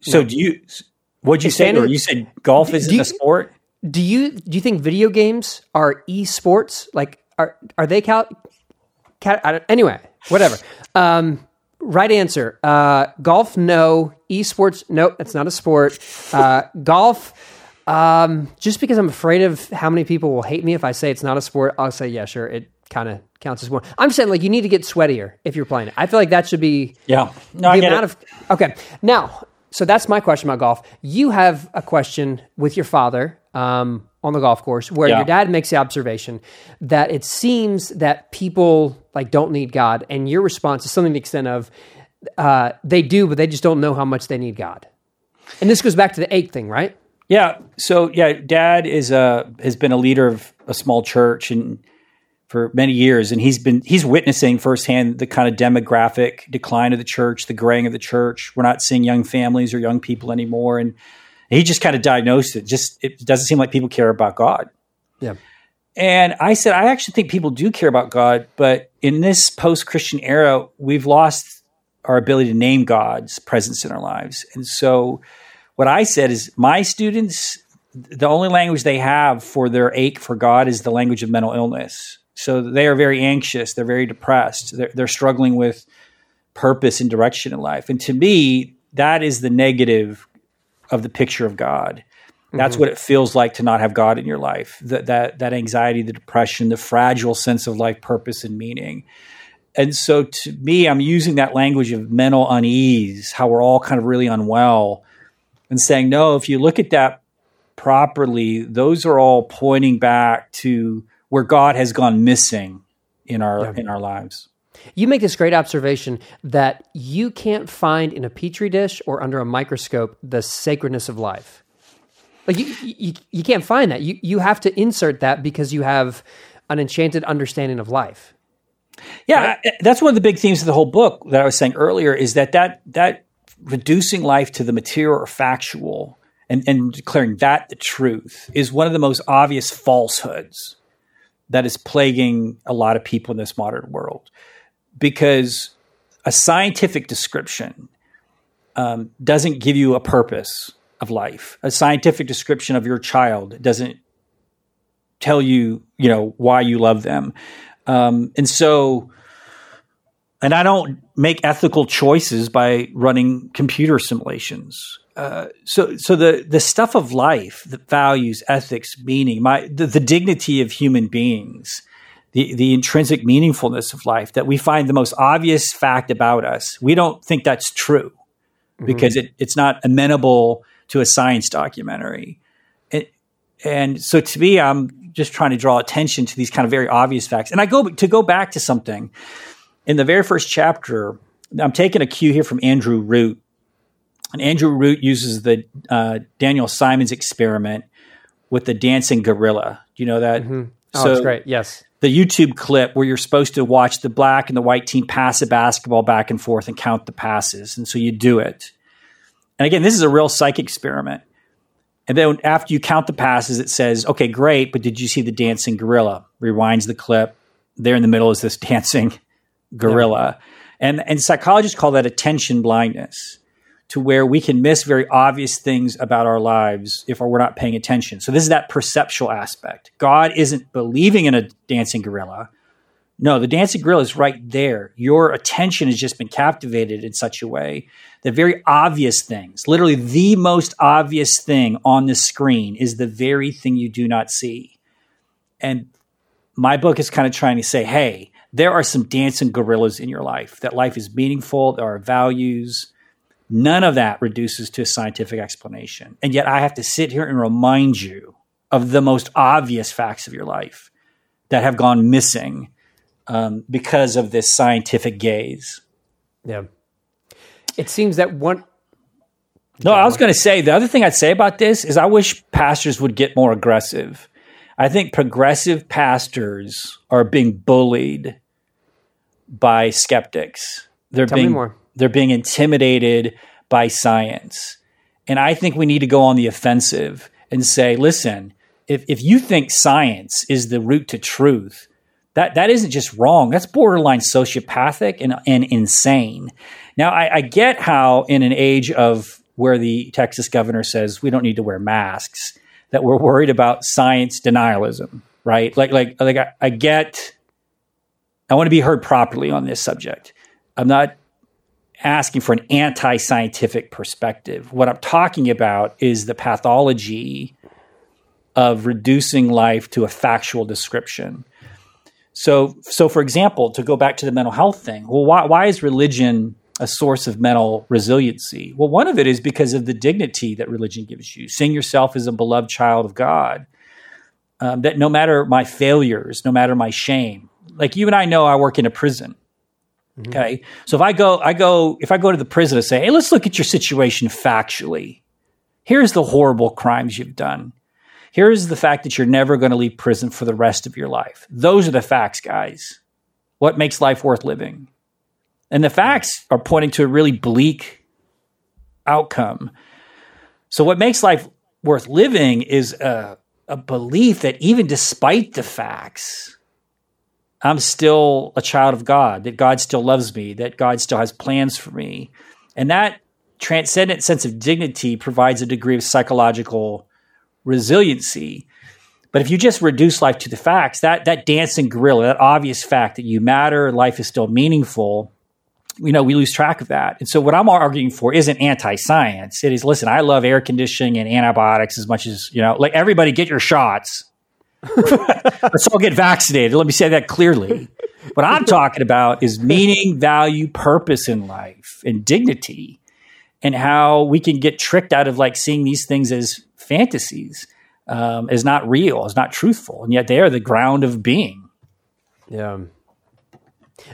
so nope. do you? What'd you say? you said golf isn't you, a sport. Do you do you think video games are e-sports? Like, are are they cal? cal anyway, whatever. Um, right answer. Uh, golf, no. Esports, nope. That's not a sport. Uh, golf um, just because I'm afraid of how many people will hate me if I say it's not a sport, I'll say, yeah, sure, it kind of counts as one. I'm saying like you need to get sweatier if you're playing it. I feel like that should be yeah. No, the amount it. of okay. Now, so that's my question about golf. You have a question with your father um, on the golf course where yeah. your dad makes the observation that it seems that people like don't need God, and your response is something to the extent of uh, they do, but they just don't know how much they need God. And this goes back to the eight thing, right? Yeah. So yeah, Dad is a has been a leader of a small church, and for many years, and he's been he's witnessing firsthand the kind of demographic decline of the church, the graying of the church. We're not seeing young families or young people anymore, and he just kind of diagnosed it. Just it doesn't seem like people care about God. Yeah. And I said, I actually think people do care about God, but in this post Christian era, we've lost our ability to name God's presence in our lives. And so, what I said is, my students, the only language they have for their ache for God is the language of mental illness. So, they are very anxious, they're very depressed, they're, they're struggling with purpose and direction in life. And to me, that is the negative of the picture of God. That's mm-hmm. what it feels like to not have God in your life. That that that anxiety, the depression, the fragile sense of life purpose and meaning. And so to me, I'm using that language of mental unease, how we're all kind of really unwell, and saying, no, if you look at that properly, those are all pointing back to where God has gone missing in our in our lives. You make this great observation that you can't find in a petri dish or under a microscope the sacredness of life. Like you, you, you can't find that. You, you have to insert that because you have an enchanted understanding of life. Yeah, right? that's one of the big themes of the whole book that I was saying earlier is that that that reducing life to the material or factual and, and declaring that the truth is one of the most obvious falsehoods that is plaguing a lot of people in this modern world. Because a scientific description um, doesn't give you a purpose of life. A scientific description of your child doesn't tell you, you know, why you love them. Um, and so, and I don't make ethical choices by running computer simulations. Uh, so, so the the stuff of life, the values, ethics, meaning, my the, the dignity of human beings, the the intrinsic meaningfulness of life that we find the most obvious fact about us. We don't think that's true mm-hmm. because it, it's not amenable to a science documentary. And, and so to me, I'm just trying to draw attention to these kind of very obvious facts. And I go to go back to something in the very first chapter. I'm taking a cue here from Andrew Root. And Andrew Root uses the uh, Daniel Simons experiment with the dancing gorilla. Do you know that? Mm-hmm. Oh, so that's great. Yes. The YouTube clip where you're supposed to watch the black and the white team pass a basketball back and forth and count the passes. And so you do it. And again, this is a real psych experiment. And then after you count the passes, it says, okay, great, but did you see the dancing gorilla? Rewinds the clip. There in the middle is this dancing gorilla. Yeah. And, and psychologists call that attention blindness, to where we can miss very obvious things about our lives if we're not paying attention. So this is that perceptual aspect. God isn't believing in a dancing gorilla. No, the dancing gorilla is right there. Your attention has just been captivated in such a way that very obvious things, literally the most obvious thing on the screen, is the very thing you do not see. And my book is kind of trying to say, hey, there are some dancing gorillas in your life, that life is meaningful, there are values. None of that reduces to a scientific explanation. And yet I have to sit here and remind you of the most obvious facts of your life that have gone missing um, because of this scientific gaze. Yeah. It seems that one. No, I was going to say the other thing I'd say about this is I wish pastors would get more aggressive. I think progressive pastors are being bullied by skeptics. They're Tell being they're being intimidated by science. And I think we need to go on the offensive and say, listen, if, if you think science is the route to truth, that that isn't just wrong. That's borderline sociopathic and, and insane. Now, I, I get how in an age of where the Texas governor says we don't need to wear masks, that we're worried about science denialism, right? Like, like, like I, I get. I want to be heard properly on this subject. I'm not asking for an anti-scientific perspective. What I'm talking about is the pathology of reducing life to a factual description so, so for example, to go back to the mental health thing, well, why, why is religion a source of mental resiliency? Well, one of it is because of the dignity that religion gives you, seeing yourself as a beloved child of God. Um, that no matter my failures, no matter my shame, like you and I know, I work in a prison. Mm-hmm. Okay, so if I go, I go, if I go to the prison and say, "Hey, let's look at your situation factually. Here's the horrible crimes you've done. Here's the fact that you're never going to leave prison for the rest of your life. Those are the facts, guys. What makes life worth living? And the facts are pointing to a really bleak outcome. So, what makes life worth living is a, a belief that even despite the facts, I'm still a child of God, that God still loves me, that God still has plans for me. And that transcendent sense of dignity provides a degree of psychological resiliency. But if you just reduce life to the facts, that that dancing gorilla, that obvious fact that you matter, life is still meaningful, you know, we lose track of that. And so what I'm arguing for isn't anti-science. It is listen, I love air conditioning and antibiotics as much as, you know, like everybody get your shots. Let's all get vaccinated. Let me say that clearly. What I'm talking about is meaning, value, purpose in life and dignity and how we can get tricked out of like seeing these things as fantasies, um, as not real, as not truthful. And yet they are the ground of being. Yeah.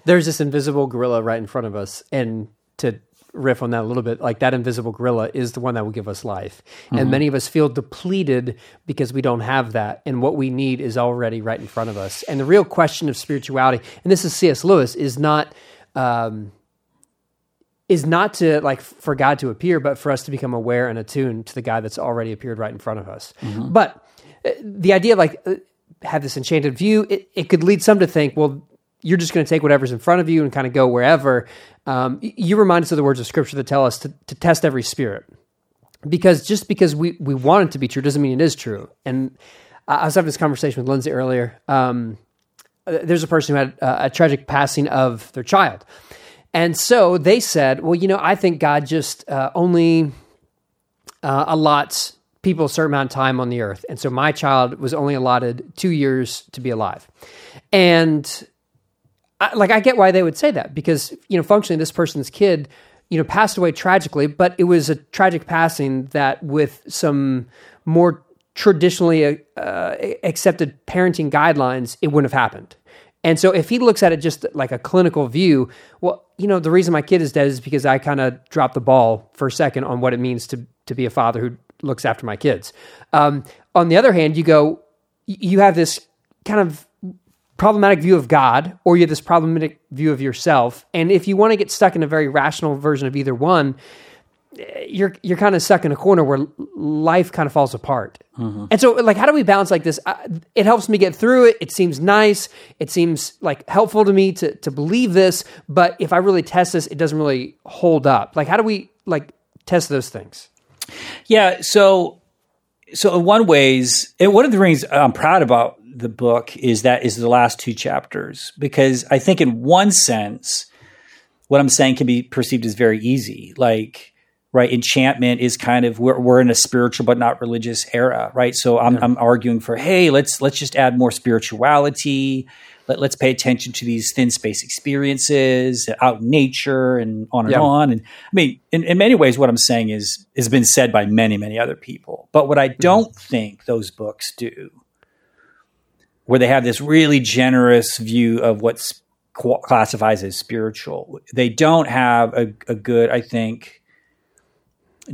There's this invisible gorilla right in front of us. And to riff on that a little bit, like that invisible gorilla is the one that will give us life. Mm-hmm. And many of us feel depleted because we don't have that. And what we need is already right in front of us. And the real question of spirituality, and this is C.S. Lewis, is not. Um, is not to like for God to appear, but for us to become aware and attuned to the God that's already appeared right in front of us. Mm-hmm. But uh, the idea of like uh, have this enchanted view, it, it could lead some to think, well, you're just going to take whatever's in front of you and kind of go wherever. Um, you remind us of the words of Scripture that tell us to, to test every spirit, because just because we we want it to be true doesn't mean it is true. And I was having this conversation with Lindsay earlier. Um, uh, there's a person who had a, a tragic passing of their child and so they said, well, you know, I think God just uh, only uh, allots people a certain amount of time on the earth. And so my child was only allotted two years to be alive. And I, like, I get why they would say that because, you know, functionally, this person's kid, you know, passed away tragically, but it was a tragic passing that with some more traditionally uh, accepted parenting guidelines, it wouldn't have happened. And so if he looks at it just like a clinical view, well, you know, the reason my kid is dead is because I kind of dropped the ball for a second on what it means to to be a father who looks after my kids. Um, on the other hand, you go, you have this kind of problematic view of God, or you have this problematic view of yourself. And if you want to get stuck in a very rational version of either one, you're you're kind of stuck in a corner where life kind of falls apart. Mm-hmm. And so, like, how do we balance like this? it helps me get through it. It seems nice. It seems like helpful to me to to believe this. But if I really test this, it doesn't really hold up. Like, how do we like test those things? Yeah. So, so in one ways, and one of the things I'm proud about the book is that is the last two chapters because I think in one sense, what I'm saying can be perceived as very easy, like right enchantment is kind of we're, we're in a spiritual but not religious era right so I'm, yeah. I'm arguing for hey let's let's just add more spirituality Let, let's pay attention to these thin space experiences out in nature and on and yeah. on and i mean in, in many ways what i'm saying is has been said by many many other people but what i mm-hmm. don't mm-hmm. think those books do where they have this really generous view of what's classifies as spiritual they don't have a, a good i think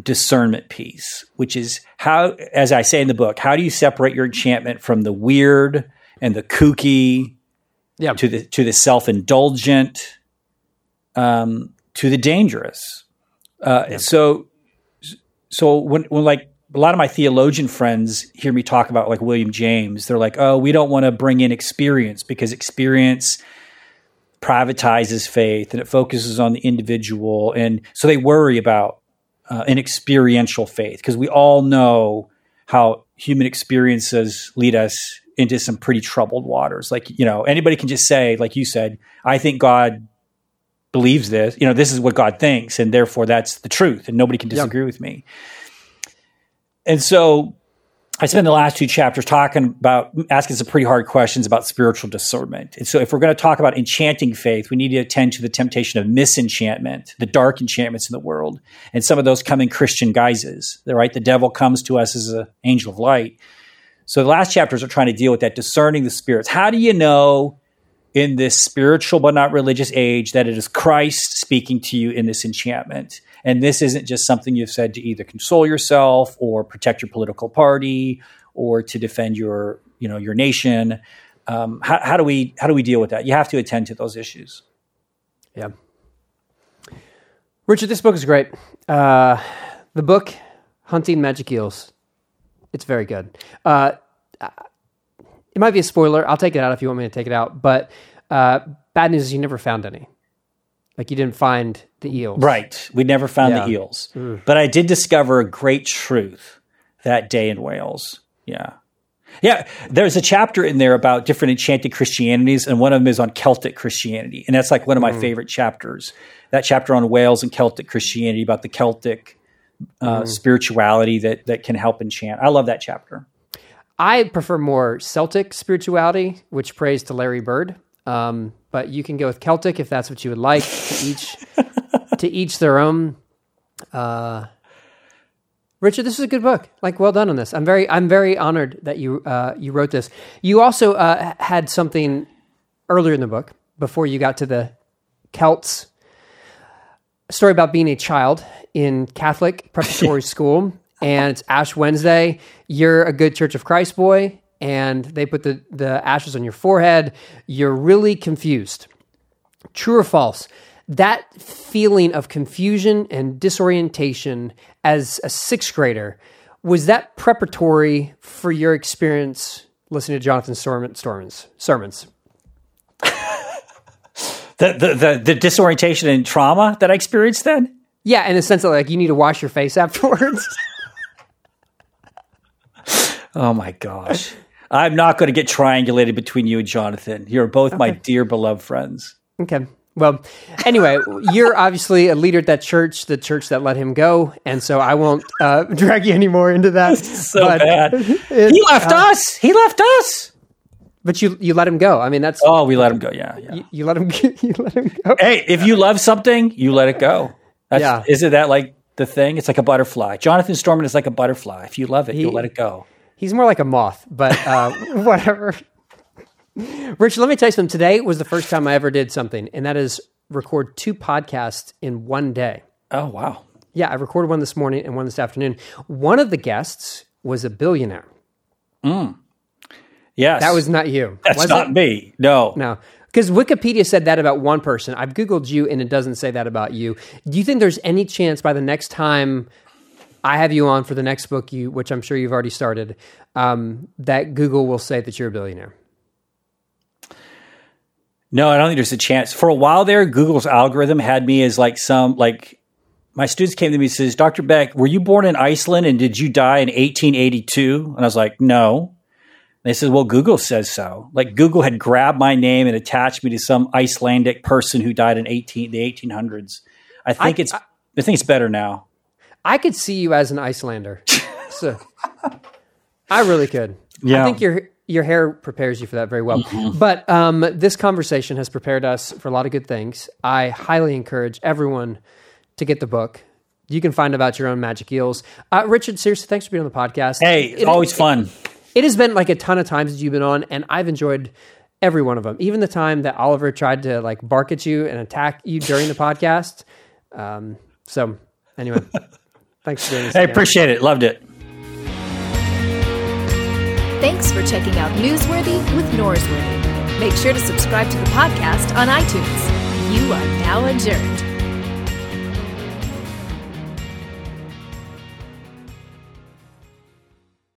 discernment piece, which is how, as I say in the book, how do you separate your enchantment from the weird and the kooky, yeah. to the to the self indulgent, um, to the dangerous. Uh, yeah. So, so when when like a lot of my theologian friends hear me talk about like William James, they're like, "Oh, we don't want to bring in experience because experience." privatizes faith and it focuses on the individual and so they worry about uh, an experiential faith because we all know how human experiences lead us into some pretty troubled waters. Like, you know, anybody can just say, like you said, I think God believes this, you know, this is what God thinks, and therefore that's the truth, and nobody can disagree with me. And so I spent the last two chapters talking about asking some pretty hard questions about spiritual discernment. And so, if we're going to talk about enchanting faith, we need to attend to the temptation of misenchantment, the dark enchantments in the world. And some of those come in Christian guises, right? The devil comes to us as an angel of light. So, the last chapters are trying to deal with that, discerning the spirits. How do you know in this spiritual but not religious age that it is Christ speaking to you in this enchantment? And this isn't just something you've said to either console yourself or protect your political party or to defend your you know your nation. Um, how, how do we how do we deal with that? You have to attend to those issues. Yeah. Richard, this book is great. Uh, the book, Hunting Magic Eels, it's very good. Uh, it might be a spoiler. I'll take it out if you want me to take it out. But uh, bad news is you never found any. Like you didn't find the eels. Right. We never found Yeah. the eels. But I did discover a great truth that day in Wales. Yeah. Yeah. There's a chapter in there about different enchanted Christianities, and one of them is on Celtic Christianity. And that's like one of my favorite chapters. That chapter on Wales and Celtic Christianity about the Celtic uh, spirituality that, that can help enchant. I love that chapter. I prefer more Celtic spirituality, which prays to Larry Bird. Um, but you can go with Celtic if that's what you would like. To each, to each their own. Uh, Richard, this is a good book. Like, well done on this. I'm very, I'm very honored that you uh, you wrote this. You also uh, had something earlier in the book before you got to the Celts. Story about being a child in Catholic preparatory school, and it's Ash Wednesday. You're a good Church of Christ boy, and they put the the ashes on your forehead. You're really confused. True or false? That feeling of confusion and disorientation as a sixth grader was that preparatory for your experience listening to Jonathan Storm- Storm's sermons? The, the, the, the disorientation and trauma that I experienced then? Yeah, in the sense that like you need to wash your face afterwards. Oh my gosh. I'm not going to get triangulated between you and Jonathan. You're both my dear beloved friends. okay. Well, anyway, you're obviously a leader at that church, the church that let him go, and so I won't uh, drag you anymore into that. So but, bad. He left us. He left us. but you you let him go. I mean, that's Oh, we let him go. Yeah, yeah. you, you let him you let him go. Hey, if you love something, you let it go. That's, Yeah. Isn't that like the thing? It's like a butterfly. Jonathan Storment is like a butterfly. If you love it, you'll let it go. He's more like a moth, but uh, whatever. Rich, let me tell you something. Today was the first time I ever did something, and that is record two podcasts in one day. Oh, wow. Yeah, I recorded one this morning and one this afternoon. One of the guests was a billionaire. Yes. That was not you. That's was not it? me. No. No. Because Wikipedia said that about one person. I've Googled you and it doesn't say that about you. Do you think there's any chance by the next time I have you on for the next book, you, which I'm sure you've already started, um, that Google will say that you're a billionaire? No, I don't think there's a chance. For a while there, Google's algorithm had me as like some like my students came to me and says, Dr. Beck, were you born in Iceland and did you die in 1882? And I was like, no. And they said, well, Google says so. Like Google had grabbed my name and attached me to some Icelandic person who died in 18 the 1800s. I think I- it's I think it's better now. I could see you as an Icelander. so I really could. Yeah. I think your your hair prepares you for that very well. But um, this conversation has prepared us for a lot of good things. I highly encourage everyone to get the book. You can find about your own magic eels. Uh, Richard, seriously, thanks for being on the podcast. Hey, it's It- always fun. It has been like a ton of times that you've been on, and I've enjoyed every one of them. Even the time that Oliver tried to like bark at you and attack you during the podcast. Um, so, anyway, thanks for doing this. Hey, again. appreciate it. Loved it. Thanks for checking out Newsworthy with Norsworthy. Make sure to subscribe to the podcast on iTunes. You are now adjourned.